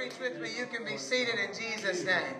preach with me, you can be seated in Jesus' name.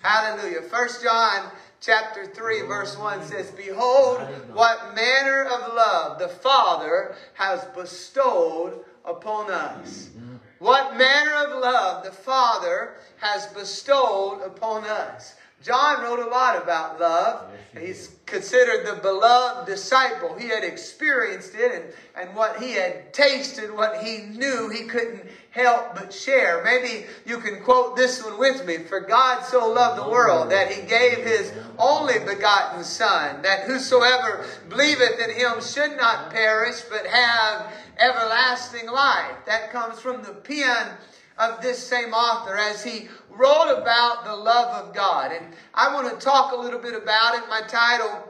Hallelujah. First John chapter 3 verse 1 says, Behold, what manner of love the Father has bestowed upon us. What manner of love the Father has bestowed upon us. John wrote a lot about love. He's considered the beloved disciple. He had experienced it and, and what he had tasted, what he knew, he couldn't help but share. Maybe you can quote this one with me. For God so loved the world that he gave his only begotten Son, that whosoever believeth in him should not perish, but have everlasting life. That comes from the pen of this same author as he wrote about the love of God. And I want to talk a little bit about it. My title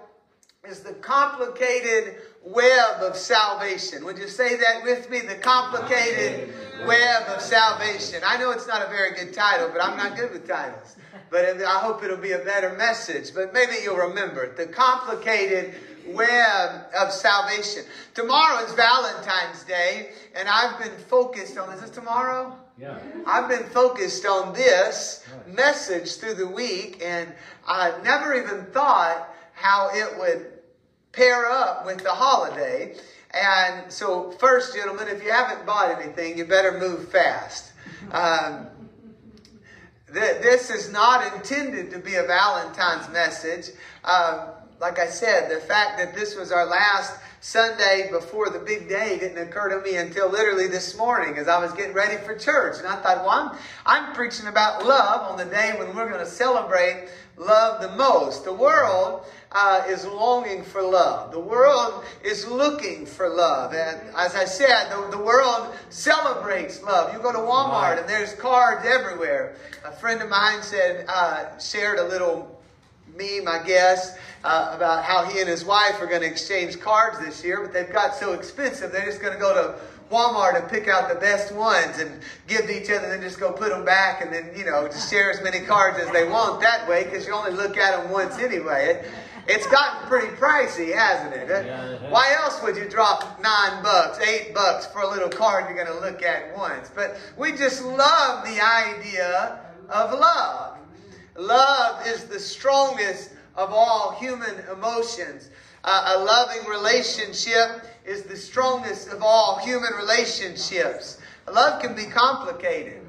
is The Complicated Web of Salvation. Would you say that with me? The Complicated Web of Salvation. I know it's not a very good title, but I'm not good with titles. But I hope it'll be a better message. But maybe you'll remember it. The Complicated web of salvation. Tomorrow is Valentine's Day, and I've been focused on, is this tomorrow? Yeah. I've been focused on this message through the week, and I never even thought how it would pair up with the holiday. And so, first, gentlemen, if you haven't bought anything, you better move fast. Um, th- this is not intended to be a Valentine's message. Um, like I said, the fact that this was our last Sunday before the big day didn't occur to me until literally this morning as I was getting ready for church. And I thought, well, I'm, I'm preaching about love on the day when we're going to celebrate love the most. The world uh, is longing for love. The world is looking for love. And as I said, the, the world celebrates love. You go to Walmart and there's cards everywhere. A friend of mine said, uh, shared a little meme, I guess, uh, about how he and his wife are going to exchange cards this year, but they've got so expensive, they're just going to go to Walmart and pick out the best ones and give to each other, and then just go put them back, and then, you know, just share as many cards as they want that way, because you only look at them once anyway. It, it's gotten pretty pricey, hasn't it? Yeah, Why else would you drop nine bucks, eight bucks for a little card you're going to look at once? But we just love the idea of love. Love is the strongest of all human emotions. Uh, a loving relationship is the strongest of all human relationships. Love can be complicated.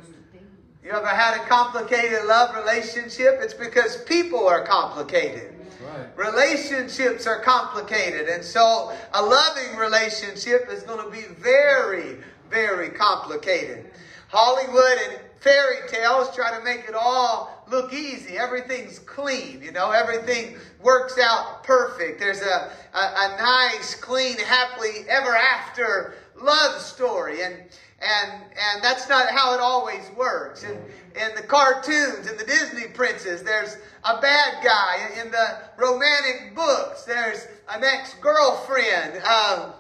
You ever had a complicated love relationship? It's because people are complicated. Right. Relationships are complicated. And so a loving relationship is going to be very, very complicated. Hollywood and fairy tales try to make it all look easy. Everything's clean, you know, everything works out perfect. There's a, a, a nice, clean, happily ever after love story. And and and that's not how it always works. And in the cartoons, and the Disney princes, there's a bad guy. In the romantic books, there's an ex-girlfriend. Um,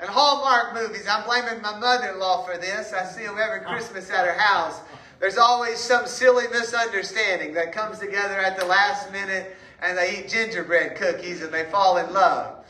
and Hallmark movies, I'm blaming my mother-in-law for this. I see them every Christmas at her house. There's always some silly misunderstanding that comes together at the last minute and they eat gingerbread cookies and they fall in love.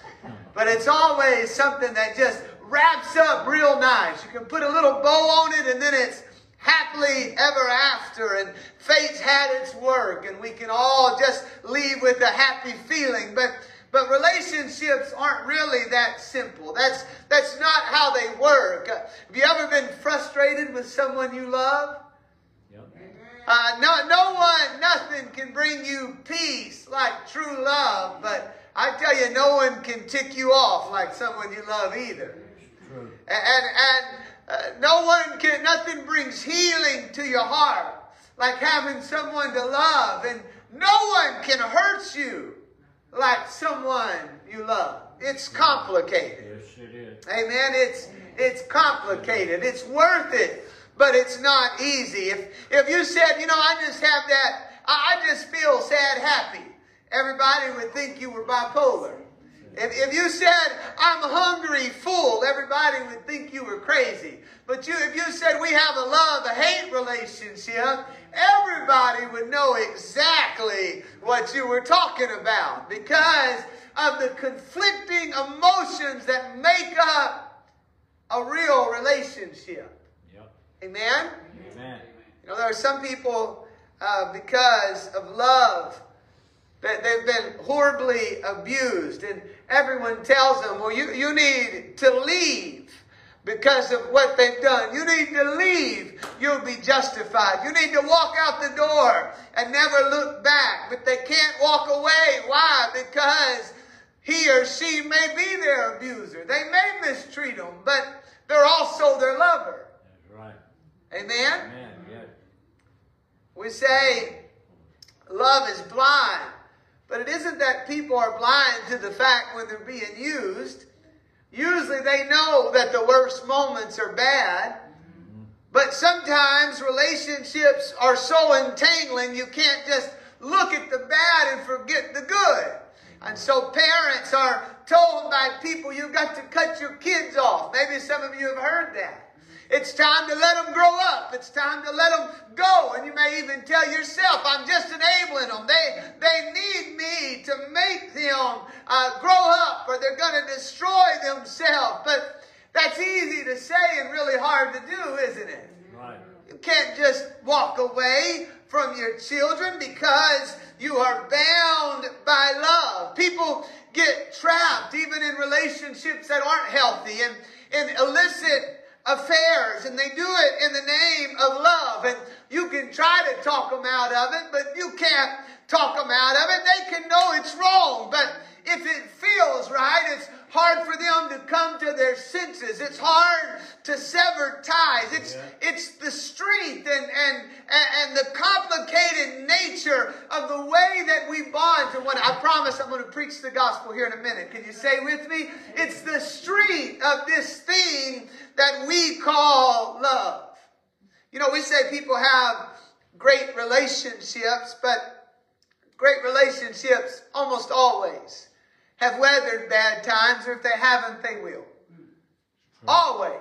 But it's always something that just wraps up real nice. You can put a little bow on it and then it's happily ever after and fate's had its work and we can all just leave with a happy feeling. But but relationships aren't really that simple. That's, that's not how they work. Have you ever been frustrated with someone you love? Uh, no, no one, nothing can bring you peace like true love, but I tell you, no one can tick you off like someone you love either. True. And, and, and uh, no one can, nothing brings healing to your heart like having someone to love, and no one can hurt you like someone you love. It's complicated. Yes, it is. Amen. It's it's complicated. It's worth it, but it's not easy. If if you said, you know, I just have that, I just feel sad, happy. Everybody would think you were bipolar. If, if you said, I'm hungry, full, everybody would think you were crazy. But you, if you said we have a love, a hate relationship, everybody would know exactly what you were talking about because of the conflicting emotions that make up a real relationship. Amen? Amen. You know, there are some people, uh, because of love, that they've been horribly abused, and everyone tells them, well, you, you need to leave because of what they've done. You need to leave. You'll be justified. You need to walk out the door and never look back. But they can't walk away. Why? Because he or she may be their abuser. They may mistreat them, but they're also their lover. Amen? Amen. Yes. We say love is blind, but it isn't that people are blind to the fact when they're being used. Usually they know that the worst moments are bad, but sometimes relationships are so entangling you can't just look at the bad and forget the good. And so parents are told by people you've got to cut your kids off. Maybe some of you have heard that. It's time to let them grow up. It's time to let them go. And you may even tell yourself, I'm just enabling them. They, they need me to make them uh, grow up or they're going to destroy themselves. But that's easy to say and really hard to do, isn't it? Right. You can't just walk away from your children because you are bound by love. People get trapped even in relationships that aren't healthy and in illicit affairs and they do it in the name of love. And you can try to talk them out of it but you can't talk them out of it. They can know it's wrong but if it feels right it's hard for them to come to their senses. It's hard to sever ties. It's Yeah. it's the strength and, and and the complicated nature of the way that we bond to one. I promise i'm going to preach the gospel here in a minute. Can you say with me? It's the strength of this thing that we call love. You know we say people have great relationships but great relationships almost always have weathered bad times, or if they haven't, they will. Always.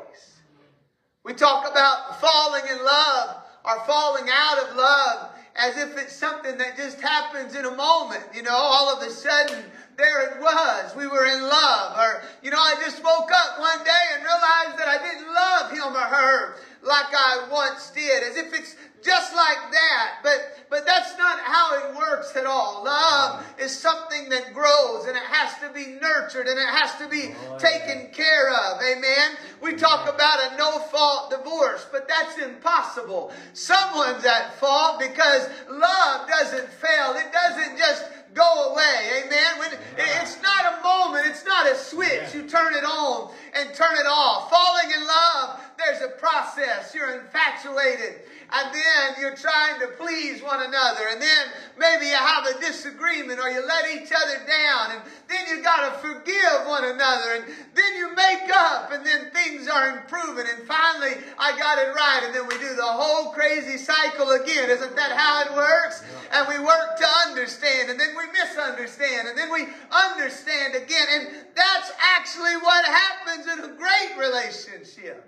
We talk about falling in love or falling out of love as if it's something that just happens in a moment. You know, all of a sudden, there it was. We were in love. Or, you know, I just woke up one day and realized that I didn't love him or her like I once did. As if it's just like that. But but that's not how it works at all. Love is something that grows and it has to be nurtured and it has to be Oh, taken care of. Amen. We talk about a no fault divorce, but that's impossible. Someone's at fault because love doesn't fail. It doesn't just go away. Amen. When it's not a moment, it's not a switch. You turn it on and turn it off. Falling in love, there's a process. You're infatuated. And then you're trying to please one another. And then maybe you have a disagreement or you let each other down. And then you got to forgive one another. And then you make up. And then things are improving. And finally, I got it right. And then we do the whole crazy cycle again. Isn't that how it works? And we work to understand. And then we misunderstand. And then we understand again. And that's actually what happens in a great relationship.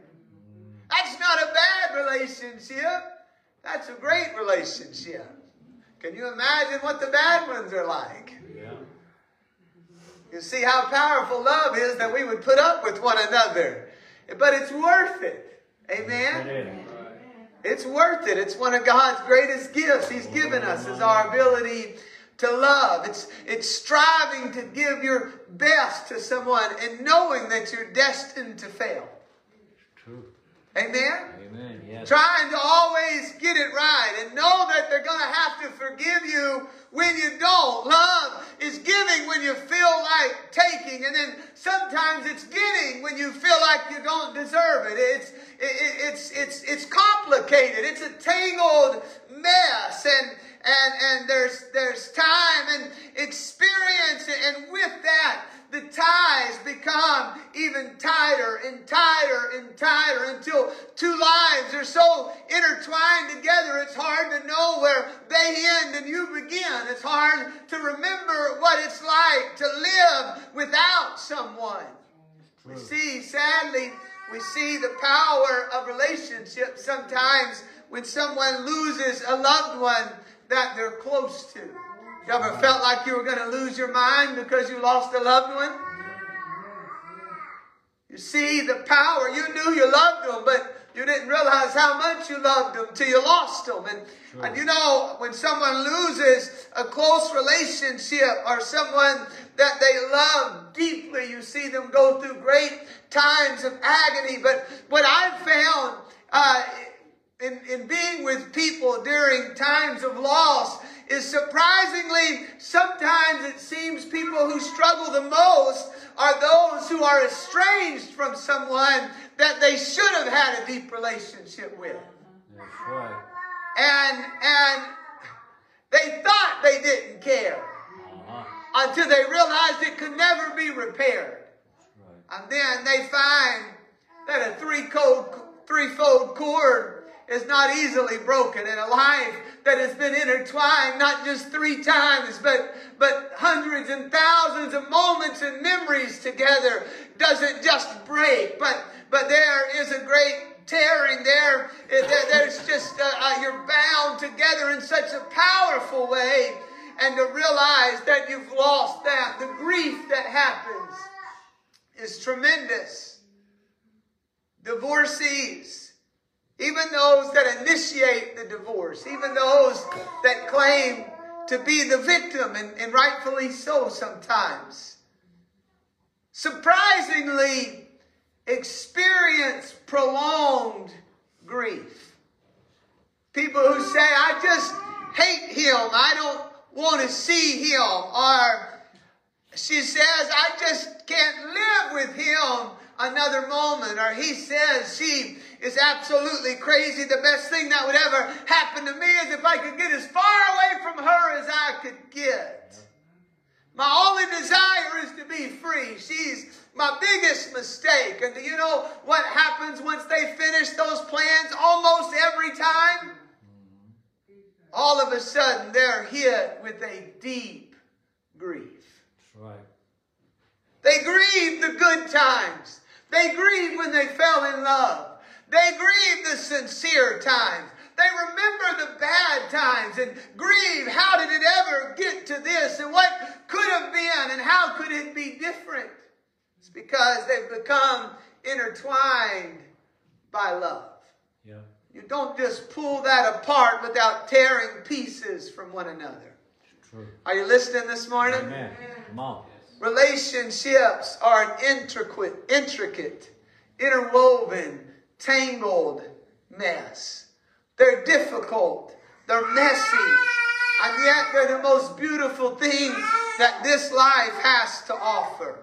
That's not a bad relationship. That's a great relationship. Can you imagine what the bad ones are like? Yeah. You see how powerful love is that we would put up with one another. But it's worth it. Amen? is. It's worth it. It's one of God's greatest gifts He's given us is our ability to love. It's, it's striving to give your best to someone and knowing that you're destined to fail. True. Amen? Amen. Yes. trying to always get it right and know that they're going to have to forgive you when you don't. Love is giving when you feel like taking, and then sometimes it's getting when you feel like you don't deserve it. It's it, it's it's it's complicated. It's a tangled mess, and and and there's there's time and experience, and with that the ties become even tighter and tighter and tighter until two lives are so intertwined together it's hard to know where they end and you begin. It's hard to remember what it's like to live without someone. We see, sadly, we see the power of relationships sometimes when someone loses a loved one that they're close to. You ever felt like you were going to lose your mind because you lost a loved one? You see the power. You knew you loved them, but you didn't realize how much you loved them till you lost them. And, Sure. and you know, when someone loses a close relationship or someone that they love deeply, you see them go through great times of agony. But what I've found uh, in, in being with people during times of loss is surprisingly, sometimes it seems people who struggle the most are those who are estranged from someone that they should have had a deep relationship with. That's right. And, and they thought they didn't care Uh-huh. until they realized it could never be repaired. Right. And then they find that a three-fold, three-fold cord is not easily broken and a life that has been intertwined not just three times, but, but hundreds and thousands of moments and memories together doesn't just break, but, but there is a great tearing there. There- There's just, uh, uh, you're bound together in such a powerful way. And to realize that you've lost that, the grief that happens is tremendous. Divorcees, even those that initiate the divorce, even those that claim to be the victim, and, and rightfully so sometimes, surprisingly experience prolonged grief. People who say, I just hate him, I don't want to see him, or she says, I just can't live with him another moment. Or he says, she is absolutely crazy. The best thing that would ever happen to me is if I could get as far away from her as I could get. My only desire is to be free. She's my biggest mistake. And do you know what happens once they finish those plans almost every time? All of a sudden, they're hit with a deep grief. That's right. They grieve the good times. They grieve when they fell in love. They grieve the sincere times. They remember the bad times and grieve how did it ever get to this and what could have been and how could it be different? It's because they've become intertwined by love. Yeah. You don't just pull that apart without tearing pieces from one another. True. Are you listening this morning? Amen. Come on. Relationships are an intricate, intricate, interwoven, tangled mess. They're difficult. They're messy. And yet they're the most beautiful thing that this life has to offer.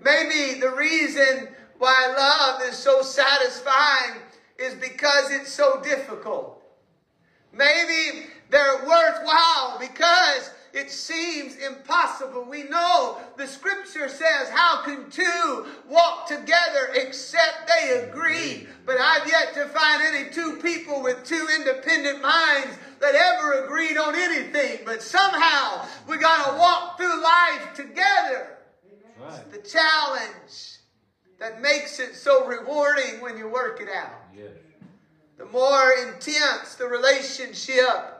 Maybe the reason why love is so satisfying is because it's so difficult. Maybe they're worthwhile because it seems impossible. We know the scripture says, How can two walk together except they agree? But I've yet to find any two people with two independent minds that ever agreed on anything. But somehow we got to walk through life together. That's right. The challenge that makes it so rewarding when you work it out Yes. the more intense the relationship.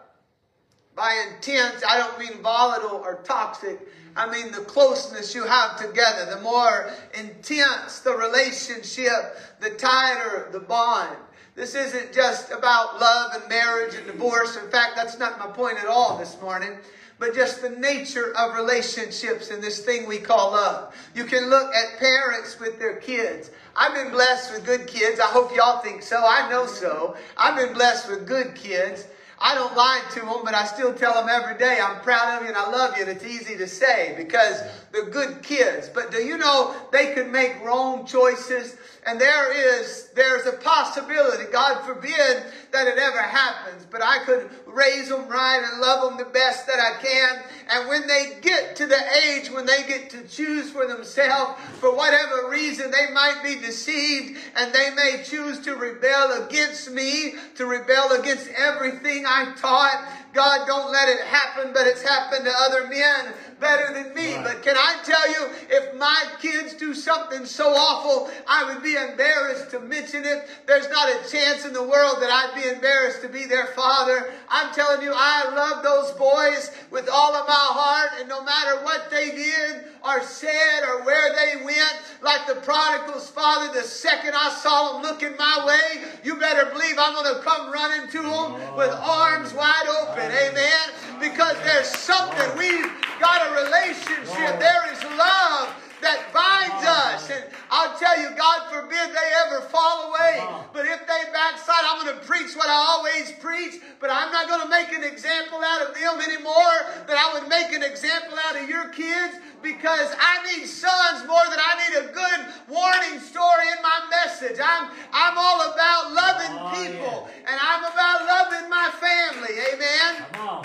By intense, I don't mean volatile or toxic. I mean the closeness you have together. The more intense the relationship, the tighter the bond. This isn't just about love and marriage and divorce. In fact, that's not my point at all this morning. But just the nature of relationships and this thing we call love. You can look at parents with their kids. I've been blessed with good kids. I hope y'all think so. I know so. I've been blessed with good kids. I don't lie to them, but I still tell them every day, I'm proud of you and I love you. And it's easy to say because they're good kids. But do you know they could make wrong choices? And there is, there's a possibility, God forbid that it ever happens, but I could raise them right and love them the best that I can. And when they get to the age when they get to choose for themselves, for whatever reason, they might be deceived and they may choose to rebel against me, to rebel against everything I taught. God, don't let it happen, but it's happened to other men. Better than me. Right. But can I tell you, if my kids do something so awful, I would be embarrassed to mention it. There's not a chance in the world that I'd be embarrassed to be their father. I'm telling you, I love those boys with all of my heart, and no matter what they did or said or where they went, like the prodigal's father, the second I saw him looking my way, you better believe I'm going to come running to him with arms wide open. Amen. Because there's something. We've got a relationship. There is love that binds us. And I'll tell you, God forbid they ever fall away. But if they backslide, I'm going to preach what I always preach. But I'm not going to make an example out of them anymore than I would make an example out of your kids because I need sons more than I need a good warning story in my message. I'm, I'm all about loving Oh, people and I'm about loving my family. Amen.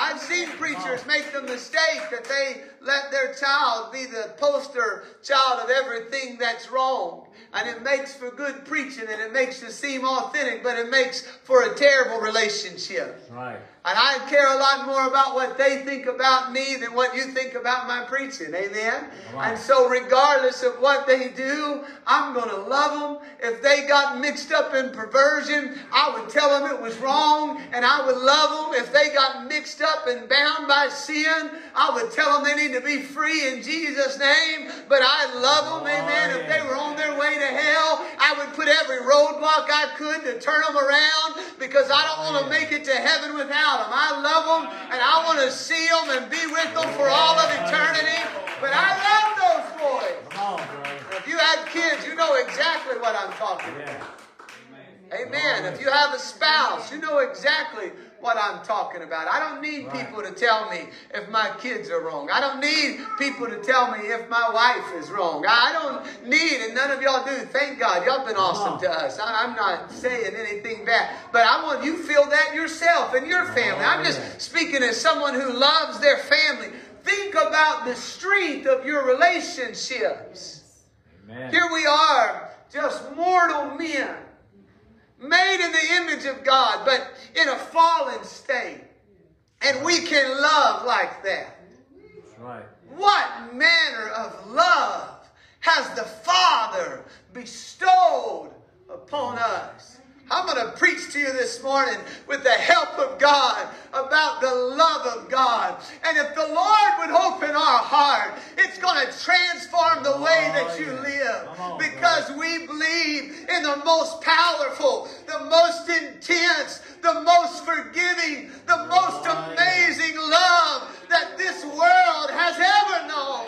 I've seen preachers make the mistake that they let their child be the poster child of everything that's wrong. And it makes for good preaching and it makes you seem authentic, but it makes for a terrible relationship. Right. And I care a lot more about what they think about me than what you think about my preaching. Amen? Right. And so, regardless of what they do, I'm going to love them. If they got mixed up in perversion, I would tell them it was wrong and I would love them. If they got mixed up and bound by sin, I would tell them they need to be free in Jesus' name. But I love them. Oh, Amen. If they were on their way to hell, I would put every roadblock I could to turn them around because I don't want to make it to heaven without them. I love them and I want to see them and be with them for all of eternity. But I love those boys. Come on, brother. If you have kids, you know exactly what I'm talking about. Amen. If you have a spouse, you know exactly what I'm talking about. I don't need Right. people to tell me if my kids are wrong. I don't need people to tell me if my wife is wrong. I don't need, and none of y'all do. Thank God. Y'all been awesome to us. I- I'm not saying anything bad, but I want you feel that yourself and your family. Oh, I'm just yeah. speaking as someone who loves their family. Think about the strength of your relationships. Amen. Here we are, just mortal men, made in the image of God, but in a fallen state. And we can love like that. That's right. What manner of love has the Father bestowed upon us? I'm going to preach to you this morning with the help of God about the love of God. And if the Lord would open our heart, it's going to transform the way that you Oh, live. Because we believe in the most powerful, the most intense, the most forgiving, the most Oh, amazing love that this world has ever known.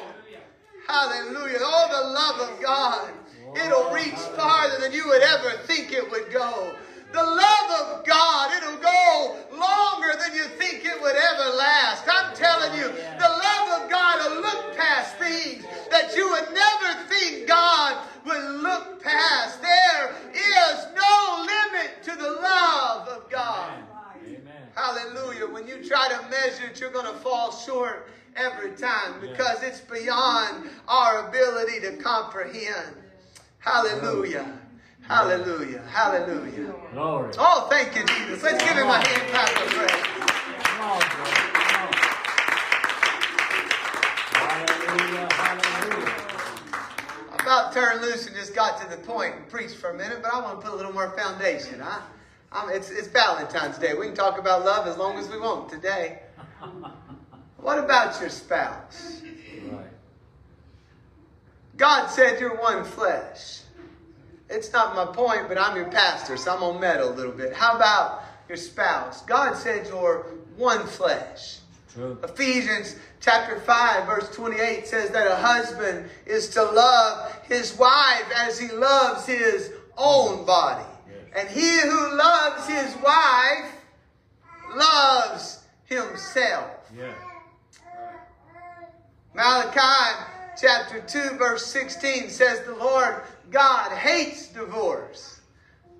Hallelujah. Oh, the love of God. It'll reach farther than you would ever think it would go. The love of God, it'll go longer than you think it would ever last. I'm telling you, the love of God will look past things that you would never think God would look past. There is no limit to the love of God. Amen. Hallelujah. When you try to measure it, you're going to fall short every time because it's beyond our ability to comprehend. Hallelujah. Hallelujah. Hallelujah. Glory. Oh, thank you, Jesus. Let's give him a hand clap of praise. Come on, brother. Come on. Hallelujah. Hallelujah. About turned loose and just got to the point and preached for a minute, but I want to put a little more foundation. I, I'm, it's, it's Valentine's Day. We can talk about love as long as we want today. What about your spouse? God said you're one flesh. It's not my point, but I'm your pastor, so I'm going to meddle a little bit. How about your spouse? God said you're one flesh. True. Ephesians chapter 5, verse 28 says that a husband is to love his wife as he loves his own body. And he who loves his wife loves himself. Yeah. Malachi chapter 2, verse 16 says the Lord God hates divorce.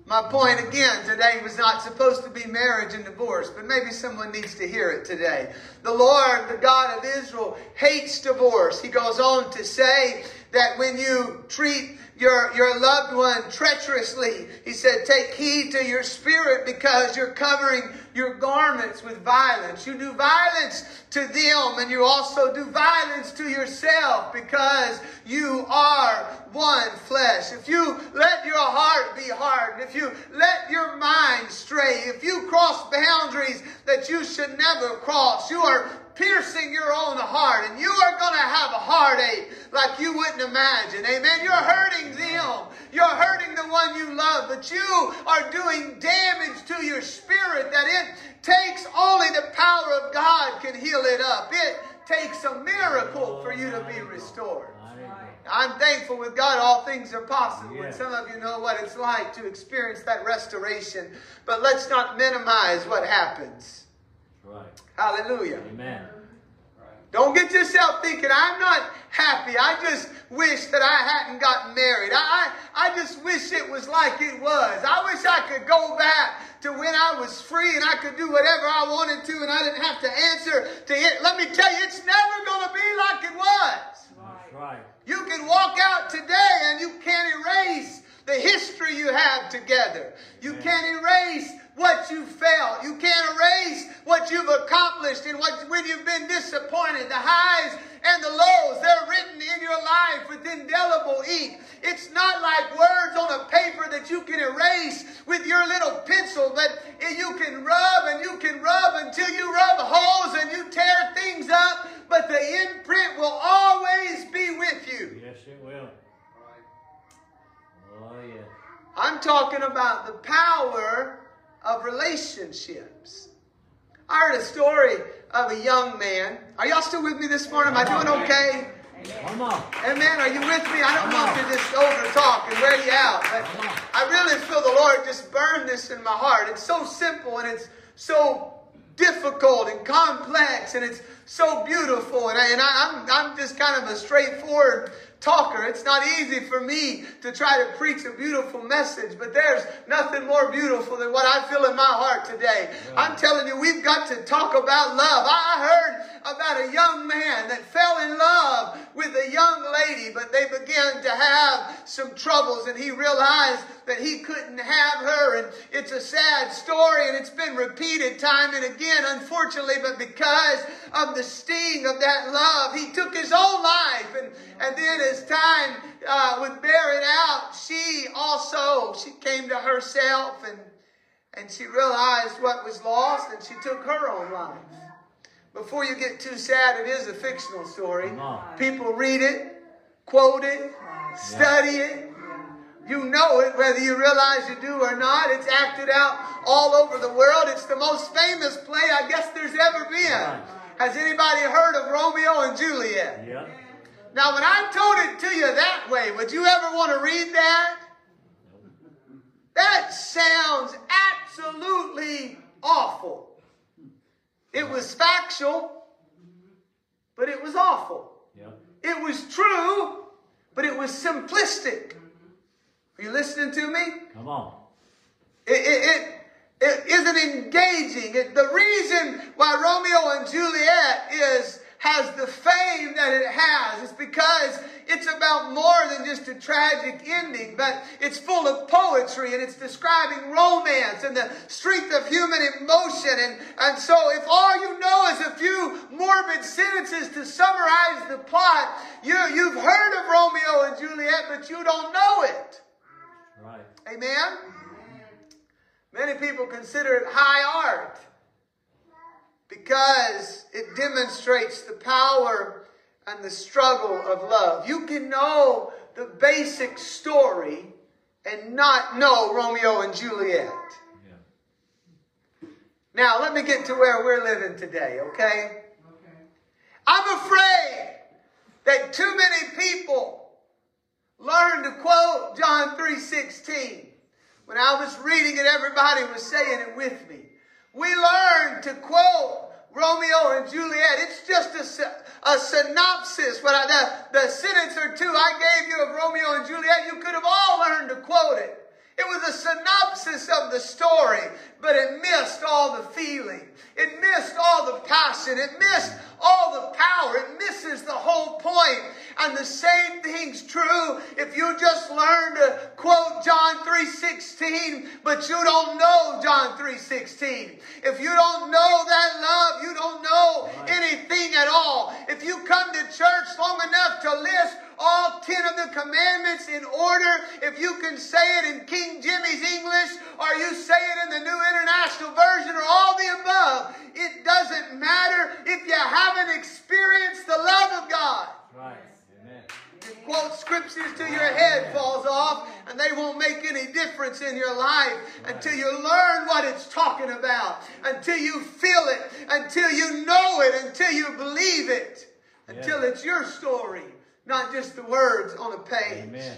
My point again today was not supposed to be marriage and divorce, but maybe someone needs to hear it today. The Lord, the God of Israel, hates divorce. He goes on to say that when you treat your, your loved one treacherously, he said, take heed to your spirit because you're covering your garments with violence. You do violence to them and you also do violence to yourself because you are one flesh. If you let your heart be hardened, if you let your mind stray, if you cross boundaries that you should never cross, you are piercing your own heart and you are going to have a heartache like you wouldn't imagine. Amen. You're hurting them. You're hurting the one you love, but you are doing damage to your spirit that it takes only the power of God can heal it up. It takes a miracle for you to be restored. I'm thankful with God all things are possible. And some of you know what it's like to experience that restoration. But let's not minimize what happens. Right. Hallelujah. Amen. Don't get yourself thinking, I'm not happy. I just wish that I hadn't gotten married. I, I, I just wish it was like it was. I wish I could go back to when I was free and I could do whatever I wanted to and I didn't have to answer to it. Let me tell you, it's never going to be like it was. That's right. You can walk out today and you can't erase the history you have together. You can't erase what you felt. You can't erase what you've accomplished and what when you've been disappointed. The highs and the lows, they're written in your life with indelible ink. It's not like words on a paper that you can erase with your little pencil but you can rub and you can rub until you rub holes and you tear things up, but the imprint will always be with you. Yes, it will. Oh, yes. I'm talking about the power of relationships. I heard a story of a young man. Are y'all still with me this morning? Am I doing okay? Come on. Amen. Are you with me? I don't want to just over talk and wear you out, but I really feel the Lord just burn this in my heart. It's so simple and it's so difficult and complex and it's so beautiful. And, I, and I, I'm, I'm just kind of a straightforward talker. It's not easy for me to try to preach a beautiful message, but there's nothing more beautiful than what I feel in my heart today. I'm telling you, we've got to talk about love. I heard about a young man that fell in love with a young lady, but they began to have some troubles and he realized that he couldn't have her. And it's a sad story and it's been repeated time and again, unfortunately, but because of the sting of that love, he took his own life. And, and then as time uh, would bear it out, she also, she came to herself and, and she realized what was lost and she took her own life. Before you get too sad, it is a fictional story. People read it, quote it, study it. You know it whether you realize you do or not. It's acted out all over the world. It's the most famous play I guess there's ever been. Has anybody heard of Romeo and Juliet? Yep. Now, when I told it to you that way, would you ever want to read that? That sounds absolutely awful. It was factual, but it was awful. Yep. It was true, but it was simplistic. Are you listening to me? Come on. It, it, it, it isn't engaging. It, the reason why Romeo and Juliet is has the fame that it has is because it's about more than just a tragic ending, but it's full of poetry and it's describing romance and the strength of human emotion. And, and so if all you know is a few morbid sentences to summarize the plot, you, you've heard of Romeo and Juliet, but you don't know it. Right. Amen? Many people consider it high art because it demonstrates the power and the struggle of love. You can know the basic story and not know Romeo and Juliet. Yeah. Now, let me get to where we're living today, okay? I'm afraid that too many people learn to quote John 3:16. When I was reading it, everybody was saying it with me. We learn to quote Romeo and Juliet. It's just a, a synopsis. What I, the, the sentence or two I gave you of Romeo and Juliet, you could have all learned to quote it. It was a synopsis of the story, but it missed all the feeling. It missed all the passion. It missed all the power. It misses the whole point. And the same thing's true if you just learn to quote John 3.16, but you don't know John 3.16. If you don't know that love, you don't know anything at all. If you come to church long enough to list all ten of the commandments in order, if you can say it in King Jimmy's English, or you say it in the New International Version, or all the above, it doesn't matter if you haven't experienced the love of God. Right. Amen. You quote scriptures till your head falls off, and they won't make any difference in your life until you learn what it's talking about, until you feel it, until you know it, until you believe it, until it's your story, not just the words on a page. Amen.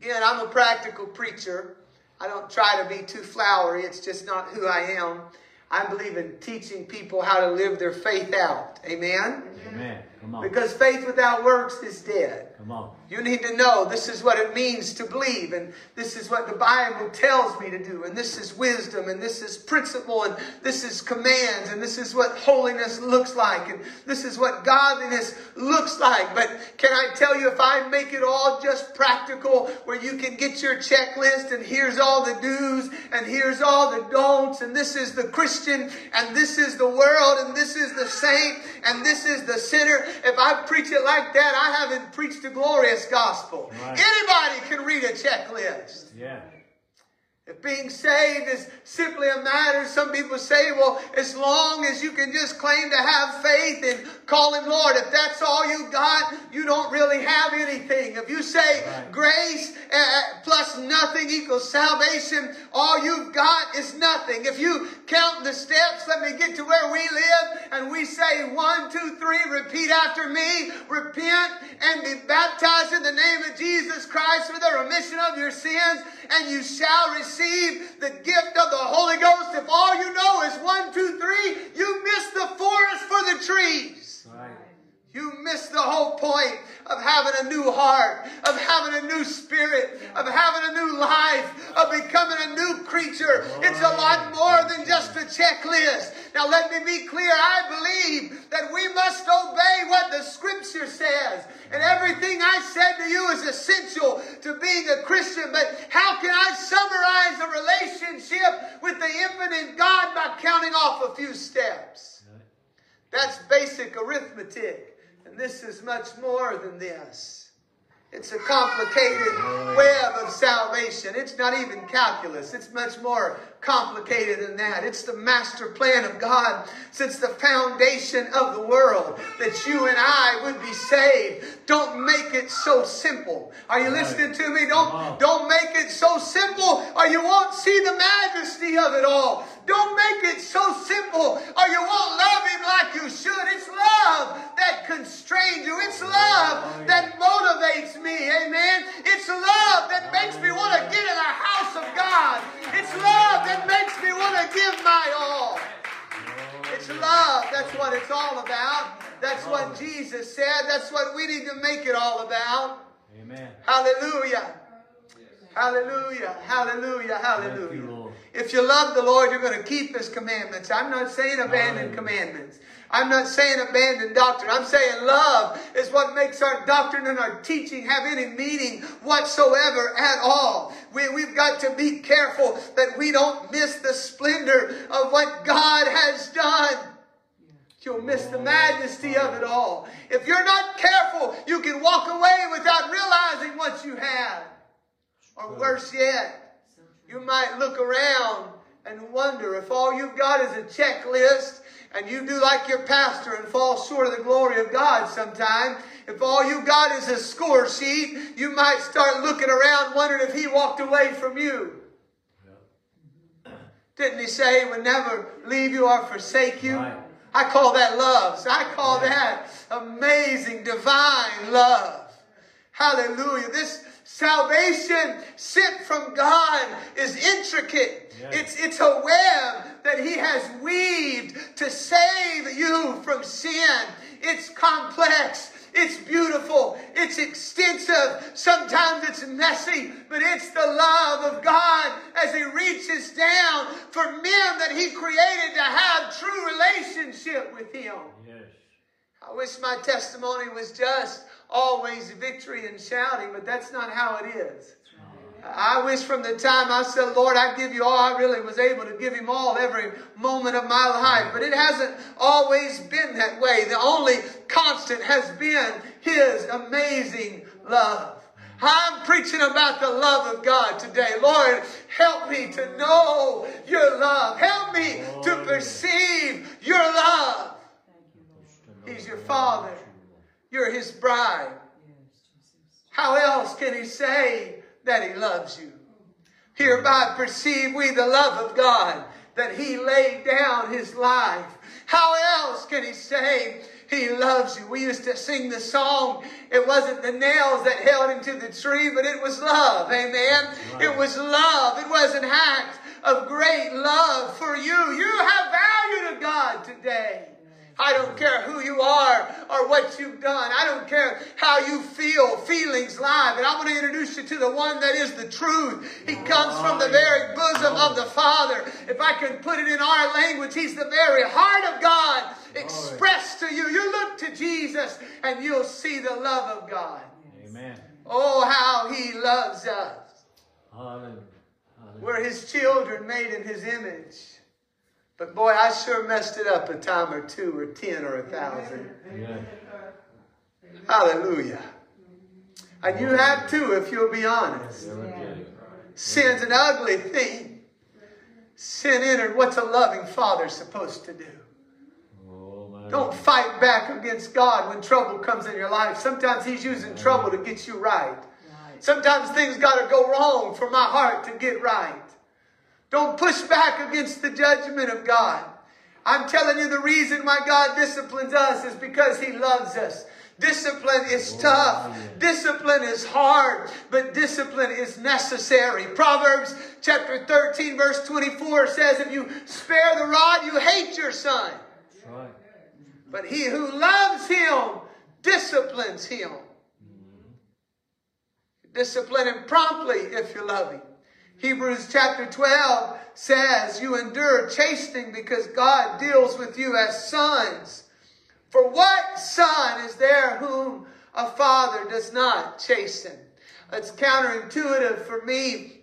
Again, I'm a practical preacher. I don't try to be too flowery. It's just not who I am. I believe in teaching people how to live their faith out. Amen? Amen. Come on. Because faith without works is dead. Come on. You need to know this is what it means to believe, and this is what the Bible tells me to do, and this is wisdom, and this is principle, and this is commands, and this is what holiness looks like, and this is what godliness looks like. But can I tell you, if I make it all just practical, where you can get your checklist, and here's all the do's, and here's all the don'ts, and this is the Christian, and this is the world, and this is the saint, and this is the sinner, if I preach it like that, I haven't preached a glorious gospel. Right. Anybody can read a checklist. Yeah. If being saved is simply a matter, some people say, well, as long as you can just claim to have faith and call Him Lord, if that's all you got, you don't really have anything. If you say Right. grace uh, plus nothing equals salvation, all you've got is nothing. If you count the steps, let me get to where we live, and we say one, two, three, repeat after me, repent and be baptized in the name of Jesus Christ for the remission of your sins, and you shall receive the gift of the Holy Ghost. If all you know is one, two, three, you miss the forest for the trees. You miss the whole point of having a new heart, of having a new spirit, of having a new life, of becoming a new creature. It's a lot more than just a checklist. Now, let me be clear. I believe that we must obey what the scripture says. And everything I said to you is essential to being a Christian. But how can I summarize a relationship with the infinite God by counting off a few steps? That's basic arithmetic. And this is much more than this. It's a complicated web of salvation. It's not even calculus. It's much more complicated than that. It's the master plan of God since the foundation of the world that you and I would be saved. Don't make it so simple. Are you listening to me? Don't, don't make it so simple or you won't see the majesty of it all. Don't make it so simple or you won't love him like you should. It's love that constrains you. It's love that motivates me. Amen. It's love that makes me want to get in the house of God. It's love that makes me want to give my all. It's love. That's what it's all about. That's what Jesus said. That's what we need to make it all about. Amen. Hallelujah. Hallelujah. Hallelujah. Thank you, Hallelujah. If you love the Lord, you're going to keep His commandments. I'm not saying abandon Hallelujah. commandments. I'm not saying abandon doctrine. I'm saying love is what makes our doctrine and our teaching have any meaning whatsoever at all. We, we've got to be careful that we don't miss the splendor of what God has done. You'll miss the majesty of it all. If you're not careful, you can walk away without realizing what you had. Or worse yet, you might look around and wonder if all you've got is a checklist and you do like your pastor and fall short of the glory of God sometime. If all you got is a score sheet, you might start looking around wondering if he walked away from you. Didn't he say he would never leave you or forsake you? Right. I call that love. So I call that amazing, divine love. Hallelujah. This salvation sent from God is intricate. Yes. It's, it's a web that He has weaved to save you from sin. It's complex. It's beautiful. It's extensive. Sometimes it's messy, but it's the love of God as He reaches down for men that He created to have true relationship with Him. Yes. I wish my testimony was just always victory and shouting, but that's not how it is. I wish from the time I said, Lord, I give you all, I really was able to give him all every moment of my life. But it hasn't always been that way. The only constant has been his amazing love. I'm preaching about the love of God today. Lord, help me to know your love. Help me to perceive your love. He's your father. You're his bride. How else can he say that he loves you? Hereby perceive we the love of God, that he laid down his life. How else can he say he loves you? We used to sing the song. It wasn't the nails that held him to the tree, but it was love. Amen. Right. It was love. It was an act of great love for you. You have value to God today. I don't care who you are or what you've done. I don't care how you feel. Feelings lie. But I want to introduce you to the one that is the truth. He comes from the very bosom of the Father. If I can put it in our language, He's the very heart of God expressed to you. You look to Jesus and you'll see the love of God. Amen. Oh, how He loves us. Hallelujah. We're His children made in His image. But boy, I sure messed it up a time or two or ten or a thousand. Yeah. Hallelujah. And you have too, if you'll be honest. Sin's an ugly thing. Sin entered. What's a loving father supposed to do? Don't fight back against God when trouble comes in your life. Sometimes He's using trouble to get you right. Sometimes things got to go wrong for my heart to get right. Don't push back against the judgment of God. I'm telling you, the reason why God disciplines us is because He loves us. Discipline is oh, tough. Discipline is hard, but discipline is necessary. Proverbs chapter 13, verse 24 says, If you spare the rod, you hate your son. Right. But he who loves him disciplines him. Mm-hmm. Discipline him promptly if you love him. Hebrews chapter 12 says, You endure chastening because God deals with you as sons. For what son is there whom a father does not chasten? It's counterintuitive for me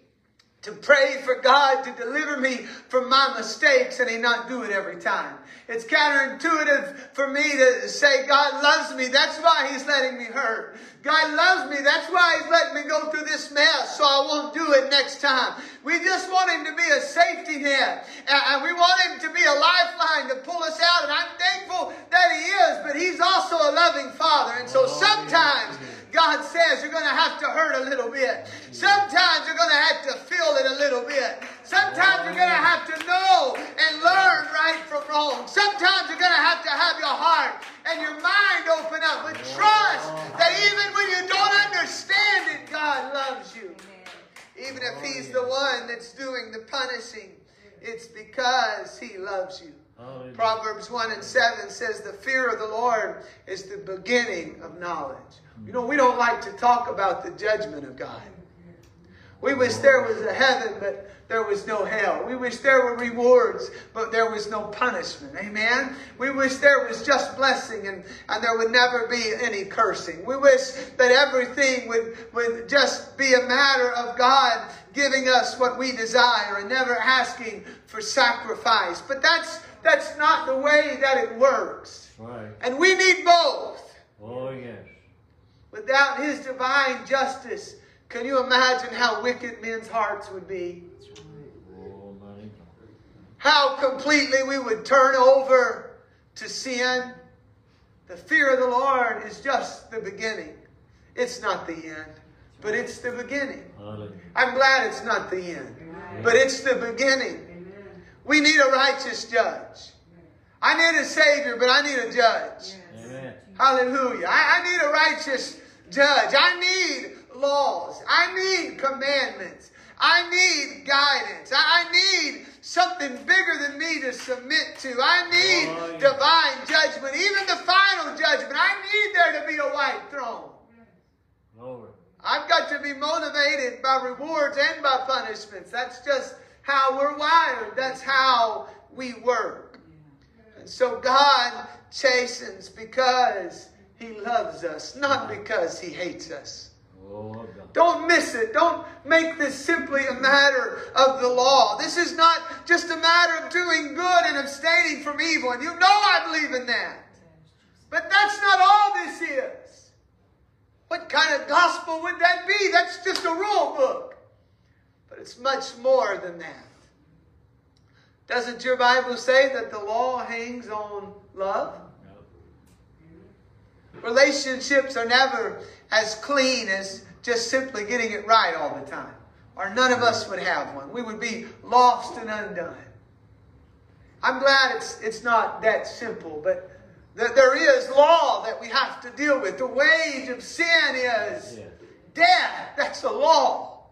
to pray for God to deliver me from my mistakes and He not do it every time. It's counterintuitive for me to say, God loves me. That's why He's letting me hurt. God loves me. That's why He's letting me go through this mess so I won't do it next time. We just want Him to be a safety net. And we want Him to be a lifeline to pull us out. And I'm thankful that He is, but He's also a loving Father. And so oh, sometimes God says you're going to have to hurt a little bit. Sometimes you're going to have to feel it a little bit. Sometimes you're going to have to know and learn right from wrong. Sometimes you're going to have to have your heart and your mind open up. But trust that even when you don't understand it, God loves you. Even if He's the one that's doing the punishing, it's because He loves you. Proverbs 1 and 7 says, The fear of the Lord is the beginning of knowledge. You know, we don't like to talk about the judgment of God. We wish there was a heaven, but there was no hell. We wish there were rewards, but there was no punishment. Amen? We wish there was just blessing and, and there would never be any cursing. We wish that everything would, would just be a matter of God giving us what we desire and never asking for sacrifice. But that's that's not the way that it works. Right. And we need both. Oh yes. Without his divine justice, can you imagine how wicked men's hearts would be? How completely we would turn over to sin. The fear of the Lord is just the beginning. It's not the end, but it's the beginning. I'm glad it's not the end, but it's the beginning. We need a righteous judge. I need a Savior, but I need a judge. Hallelujah. I, I need a righteous judge. I need laws. I need commandments. I need guidance. I need something bigger than me to submit to. I need oh, yeah. divine judgment, even the final judgment. I need there to be a white throne. Lord. I've got to be motivated by rewards and by punishments. That's just how we're wired. That's how we work. And so God chastens because he loves us, not because he hates us. Oh, Don't miss it. Don't make this simply a matter of the law. This is not just a matter of doing good and abstaining from evil. And you know I believe in that. But that's not all this is. What kind of gospel would that be? That's just a rule book. But it's much more than that. Doesn't your Bible say that the law hangs on love? Relationships are never as clean as just simply getting it right all the time. Or none of us would have one. We would be lost and undone. I'm glad it's, it's not that simple, but that there is law that we have to deal with. The wage of sin is Yes. death. That's the law.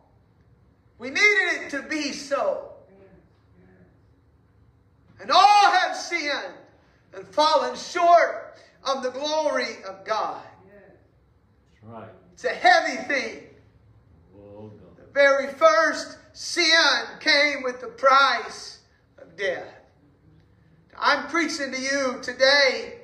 We needed it to be so. And all have sinned and fallen short of the glory of God. That's right. It's a heavy thing. Oh, The very first sin came with the price of death. I'm preaching to you today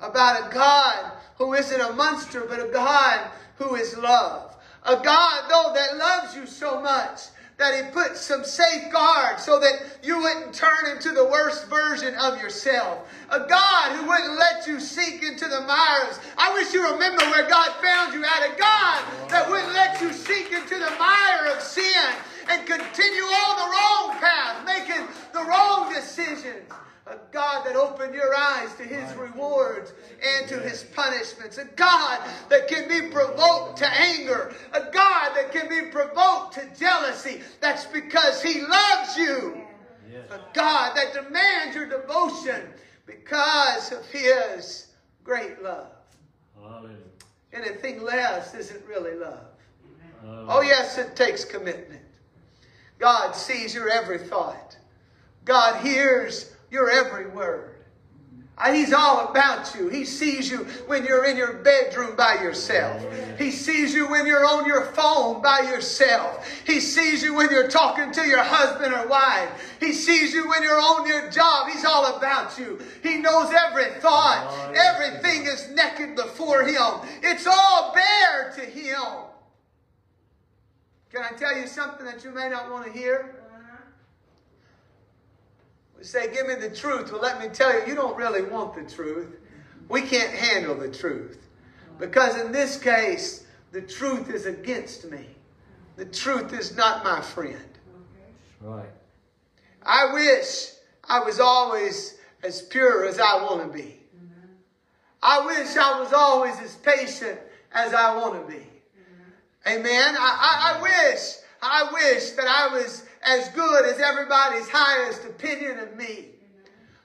about a God who isn't a monster, but a God who is love. A God, though, that loves you so much that He put some safeguards so that you wouldn't turn into the worst version of yourself. A God who wouldn't let you sink into the mires. I wish you remember where God found you at. A God that wouldn't let you sink into the mire of sin and continue on the wrong path, making the wrong decisions. A God that opened your eyes to His rewards and to His punishments. A God that can be provoked to anger. A God that can be provoked to jealousy. That's because He loves you. A God that demands your devotion because of His great love. Hallelujah. Anything less isn't really love. Oh, yes, it takes commitment. God sees your every thought. God hears your every word. And He's all about you. He sees you when you're in your bedroom by yourself. He sees you when you're on your phone by yourself. He sees you when you're talking to your husband or wife. He sees you when you're on your job. He's all about you. He knows every thought. Oh, Everything is naked before Him. It's all bare to Him. Can I tell you something that you may not want to hear? We say, Give me the truth. Well, let me tell you, you don't really want the truth. We can't handle the truth. Because in this case, the truth is against me. The truth is not my friend. Right. I wish I was always as pure as I want to be. I wish I was always as patient as I want to be. Amen. I, I, I wish, I wish that I was as good as everybody's highest opinion of me.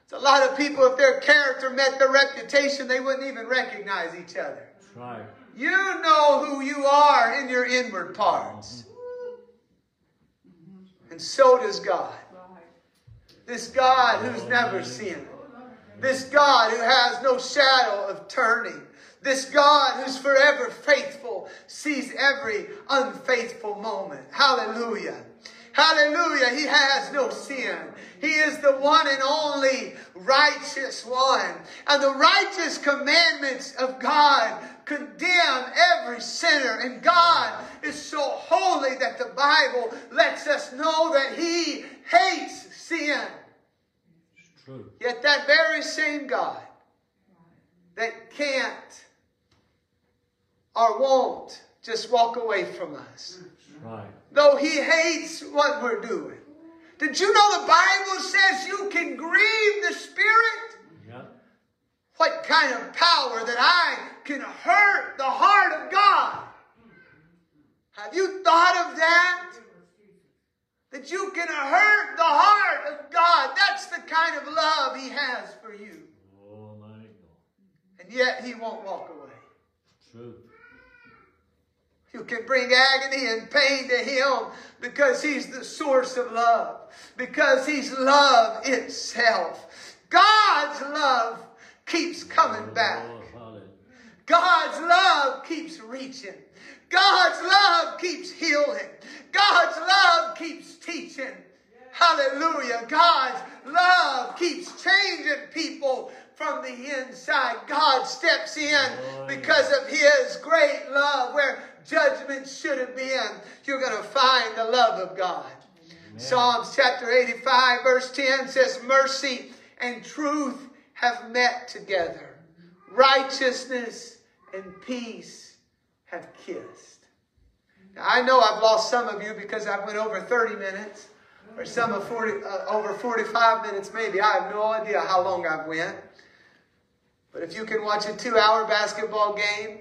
It's a lot of people, if their character met their reputation, they wouldn't even recognize each other. Right. You know who you are in your inward parts. And so does God. This God who's never sinned. This God who has no shadow of turning. This God who's forever faithful sees every unfaithful moment. Hallelujah. Hallelujah. He has no sin. He is the one and only righteous one. And the righteous commandments of God condemn every sinner. And God is so holy that the Bible lets us know that He hates sin. It's true. Yet that very same God that can't or won't just walk away from us, right. Though He hates what we're doing. Did you know the Bible says you can grieve the Spirit? Yep. What kind of power that I can hurt the heart of God? Have you thought of that? That you can hurt the heart of God. That's the kind of love He has for you. Oh, my God. And yet He won't walk away. True. You can bring agony and pain to Him because He's the source of love, because He's love itself. God's love keeps coming back. God's love keeps reaching. God's love keeps healing. God's love keeps teaching. Hallelujah. God's love keeps changing people from the inside. God steps in Oh, because of His great love where judgment should have been. You're going to find the love of God. Psalms chapter 85, verse 10 says, Mercy and truth have met together, righteousness and peace have kissed. Now, I know I've lost some of you because I went over 30 minutes, or some of 40, uh, over 45 minutes maybe. I have no idea how long I've went. But if you can watch a two-hour basketball game,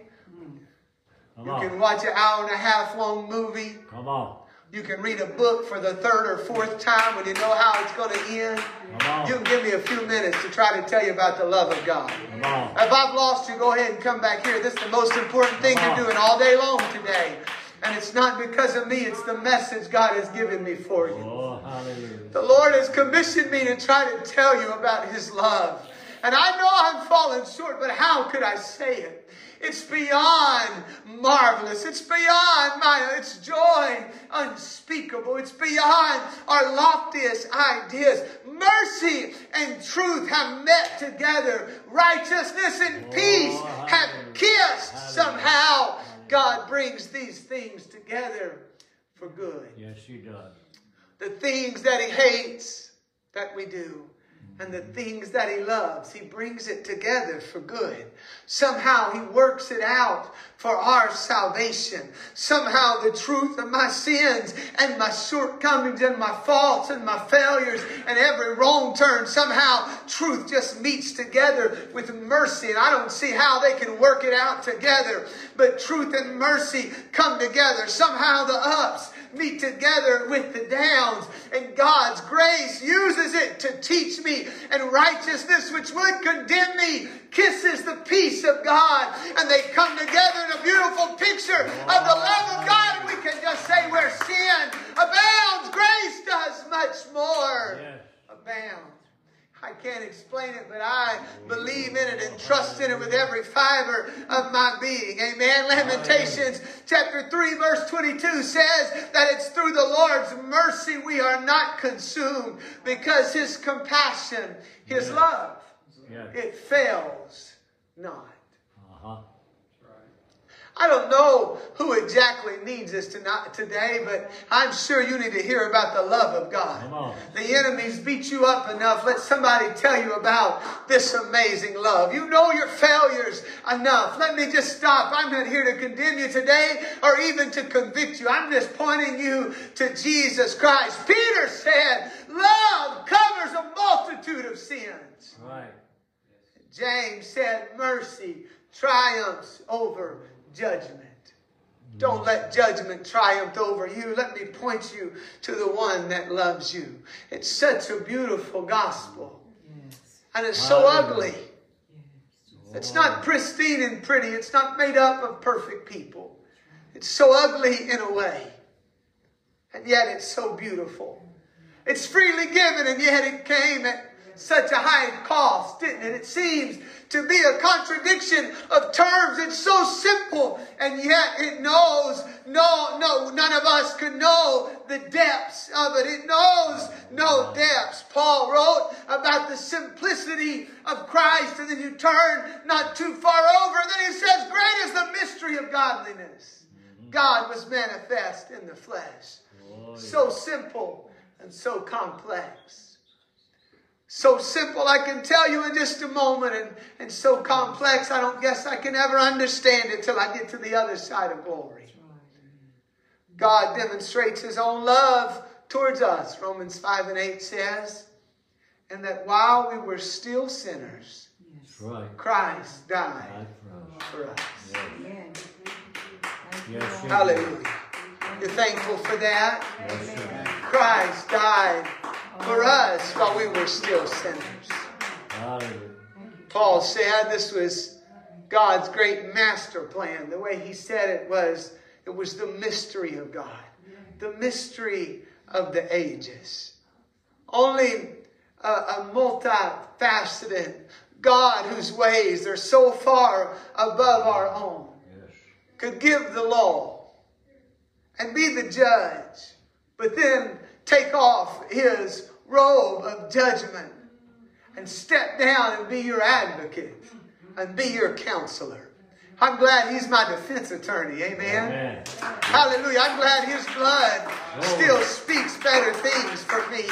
Come you can watch an hour and a half long movie, Come on. you can read a book for the third or fourth time when you know how it's going to end. Come You can give me a few minutes to try to tell you about the love of God. Come on. If I've lost you, go ahead and come back here. This is the most important thing you're doing all day long today. And it's not because of me, it's the message God has given me for you. Oh, hallelujah. The Lord has commissioned me to try to tell you about His love. And I know I'm falling short, but how could I say it? It's beyond marvelous. It's beyond my, it's joy unspeakable. It's beyond our loftiest ideas. Mercy and truth have met together. Righteousness and oh, peace Oh, have hallelujah. kissed. Hallelujah. Somehow God brings these things together for good Yes, He does. the things that he hates that we do and the things that he loves he brings it together for good. Somehow he works it out for our salvation. Somehow the truth of my sins and my shortcomings and my faults and my failures and every wrong turn somehow truth just meets together with mercy. And i don't see how they can work it out together but truth and mercy come together. Somehow the ups meet together with the downs. And God's grace uses it to teach me. And righteousness, which would condemn me, kisses the peace of God. And they come together in a beautiful picture of the love of God. And we can just say where sin abounds, grace does much more Yes. abound. I can't explain it, but I believe in it and trust in it with every fiber of my being. Amen. Lamentations chapter 3 verse 22 says that it's through the Lord's mercy we are not consumed because his compassion, his love, it fails not. I don't know who exactly needs this tonight, today, but I'm sure you need to hear about the love of God. The enemies beat you up enough. Let somebody tell you about this amazing love. You know your failures enough. Let me just stop. I'm not here to condemn you today or even to convict you. I'm just pointing you to Jesus Christ. Peter said, Love covers a multitude of sins. Right. James said, Mercy triumphs over judgment. Don't let judgment triumph over you. Let me point you to the one that loves you. It's such a beautiful gospel. And it's so Hallelujah. ugly. It's not pristine and pretty. It's not made up of perfect people. It's so ugly in a way. And yet it's so beautiful. It's freely given and yet it came at such a high cost, didn't it? It seems to be a contradiction of terms. It's so simple and yet it knows no, no, none of us could know the depths of it. It knows no depths. Paul wrote about the simplicity of Christ and then you turn not too far over and then he says, great is the mystery of godliness. God was manifest in the flesh. Oh, So simple and so complex. So simple, I can tell you in just a moment, and, and so complex, I don't guess I can ever understand it till I get to the other side of glory. God demonstrates his own love towards us, Romans 5 and 8 says, and that while we were still sinners, right. Christ died Right for us. for us. Amen. Thank you, Yes, yes. Hallelujah. You're thankful for that? Yes. Christ died for us while we were still sinners. Paul said this was God's great master plan. The way he said it was, it was the mystery of God, the mystery of the ages. Only a, a multifaceted God whose ways are so far above our own could give the law and be the judge, but then take off his robe of judgment and step down and be your advocate and be your counselor. I'm glad he's my defense attorney. Amen. Amen. Hallelujah. I'm glad his blood still speaks better things for me.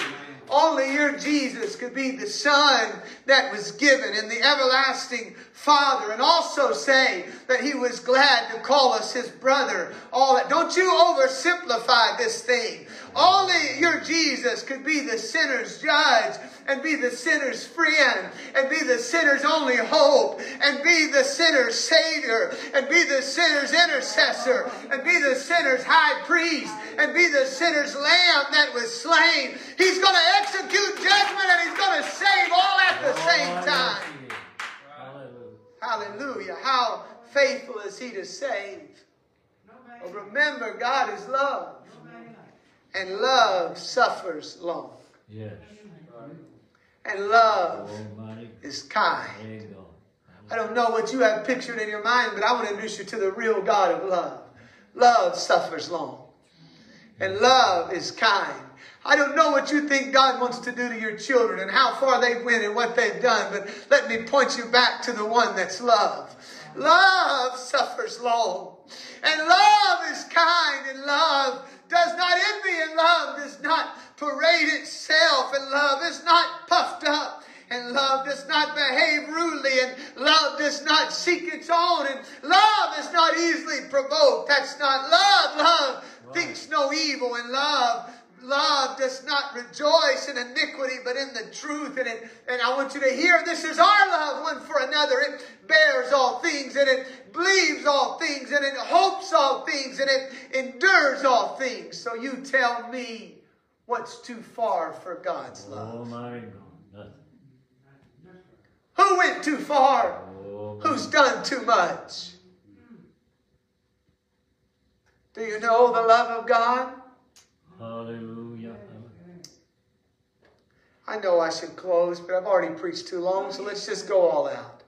Only your Jesus could be the Son that was given and the everlasting Father, and also say that He was glad to call us His brother. All that. Don't you oversimplify this thing. Only your Jesus could be the sinner's judge and be the sinner's friend and be the sinner's only hope and be the sinner's savior and be the sinner's intercessor and be the sinner's high priest and be the sinner's lamb that was slain. He's going to execute judgment and he's going to save all at the same time. Hallelujah. Hallelujah. How faithful is he to save? Well, remember, God is love. And love suffers long. Yes. And love is kind. I don't know what you have pictured in your mind, but I want to introduce you to the real God of love. Love suffers long. And love is kind. I don't know what you think God wants to do to your children and how far they've went and what they've done, but let me point you back to the one that's love. Love suffers long. And love is kind and love does not envy and love does not parade itself and love is not puffed up and love does not behave rudely and love does not seek its own and love is not easily provoked. That's not love. Love thinks no evil and love Love does not rejoice in iniquity, but in the truth. And, it, and I want you to hear this is our love one for another. It bears all things, and it believes all things, and it hopes all things, and it endures all things. So you tell me what's too far for God's oh love. Almighty God. Nothing. Who went too far? Oh Almighty. Who's done too much? Do you know the love of God? Hallelujah. I know I should close, but I've already preached too long, so let's just go all out.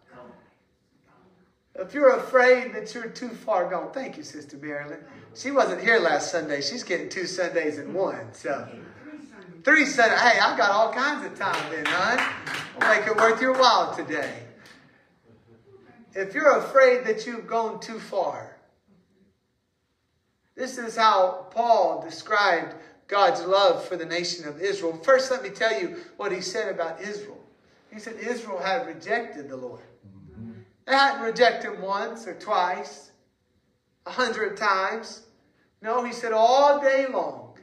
If you're afraid that you're too far gone, thank you, Sister Marilyn. She wasn't here last Sunday. She's getting two Sundays in one. So three Sundays. Hey, I got all kinds of time then, hon. Make it worth your while today. If you're afraid that you've gone too far, this is how Paul described God's love for the nation of Israel. First, let me tell you what he said about Israel. He said Israel had rejected the Lord. They hadn't rejected him once or twice, a hundred times. No, he said, all day long,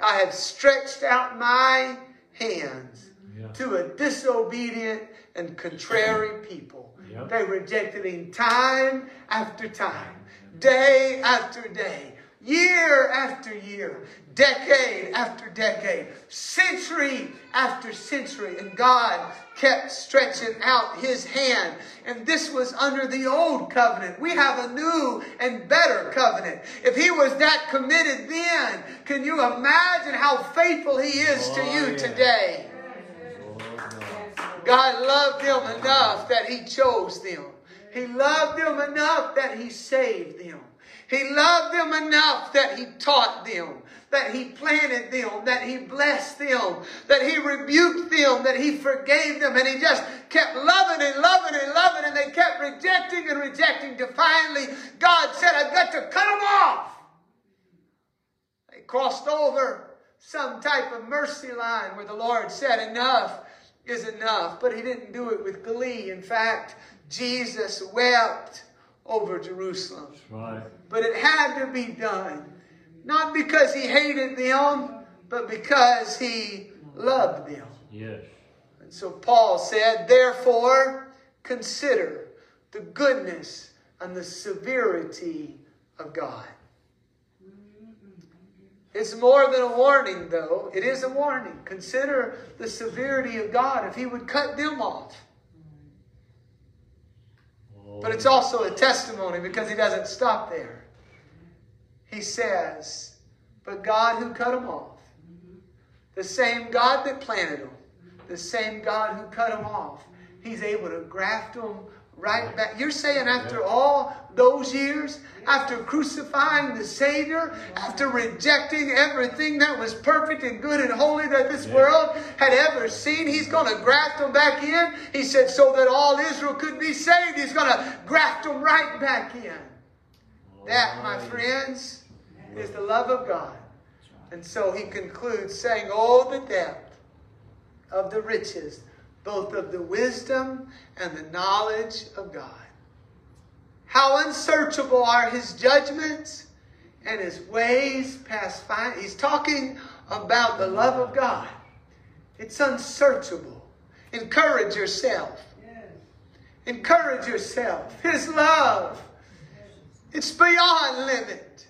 I have stretched out my hands Yeah. to a disobedient and contrary people. Yep. They rejected him time after time, day after day, year after year, decade after decade, century after century. And God kept stretching out his hand. And this was under the old covenant. We have a new and better covenant. If he was that committed then, can you imagine how faithful he is to Oh, you yeah. today? God. God loved them enough that He chose them. He loved them enough that He saved them. He loved them enough that He taught them, that He planted them, that He blessed them, that He rebuked them, that He forgave them, and He just kept loving and loving and loving, and they kept rejecting and rejecting. To finally, God said, I've got to cut them off. They crossed over some type of mercy line where the Lord said, Enough is enough. But He didn't do it with glee. In fact, Jesus wept over Jerusalem. Right. But it had to be done. Not because He hated them, but because He loved them. Yes. And so Paul said, Therefore, consider the goodness and the severity of God. It's more than a warning, though. It is a warning. Consider the severity of God if He would cut them off. But it's also a testimony because He doesn't stop there. He says, But God who cut them off, the same God that planted them, the same God who cut them off, He's able to graft them right back. You're saying after all those years, after crucifying the Savior, after rejecting everything that was perfect and good and holy that this Yeah. world had ever seen, He's going to graft them back in. He said, so that all Israel could be saved, He's going to graft them right back in. That, my friends, is the love of God. And so he concludes saying, Oh, the depth of the riches, both of the wisdom and the knowledge of God. How unsearchable are his judgments and his ways past find. He's talking about the love of God. It's unsearchable. Encourage yourself. Encourage yourself. His love. It's beyond limit.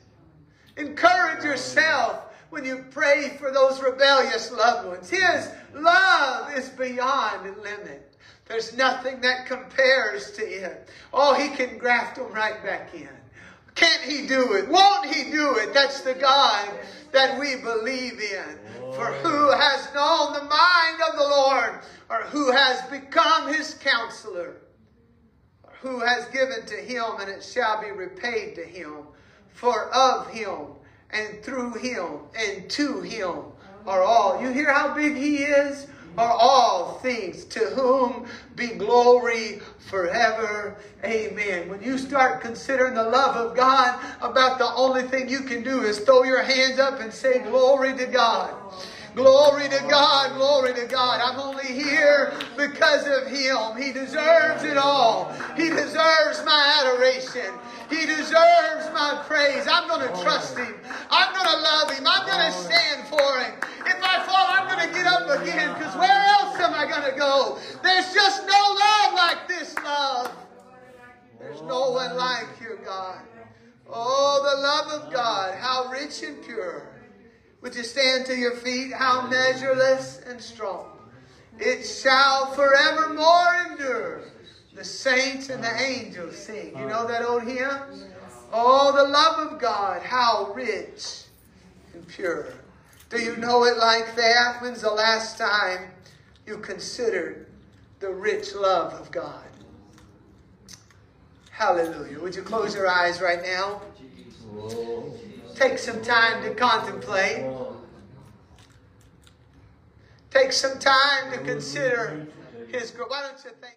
Encourage yourself when you pray for those rebellious loved ones. His love is beyond limit. There's nothing that compares to it. Oh, He can graft them right back in. Can't He do it? Won't He do it? That's the God that we believe in. For who has known the mind of the Lord, or who has become His counselor? or who has given to him, and it shall be repaid to him. For of him, and through him, and to him are all. You hear how big he is? Are all things to whom be glory forever. Amen. When you start considering the love of God, about the only thing you can do is throw your hands up and say, Glory to God. Glory to God, glory to God. I'm only here because of Him. He deserves it all. He deserves my adoration. He deserves my praise. I'm going to trust Him. I'm going to love Him. I'm going to stand for Him. If I fall, I'm going to get up again because where else am I going to go? There's just no love like this love. There's no one like you, God. Oh, the love of God, how rich and pure. Would you stand to your feet? How measureless and strong. It shall forevermore endure. The saints and the angels sing. You know that old hymn? Oh, the love of God, how rich and pure. Do you know it like that? When's the last time you considered the rich love of God? Hallelujah. Would you close your eyes right now? Oh, Take some time to contemplate. Take some time to consider His. Why don't you think?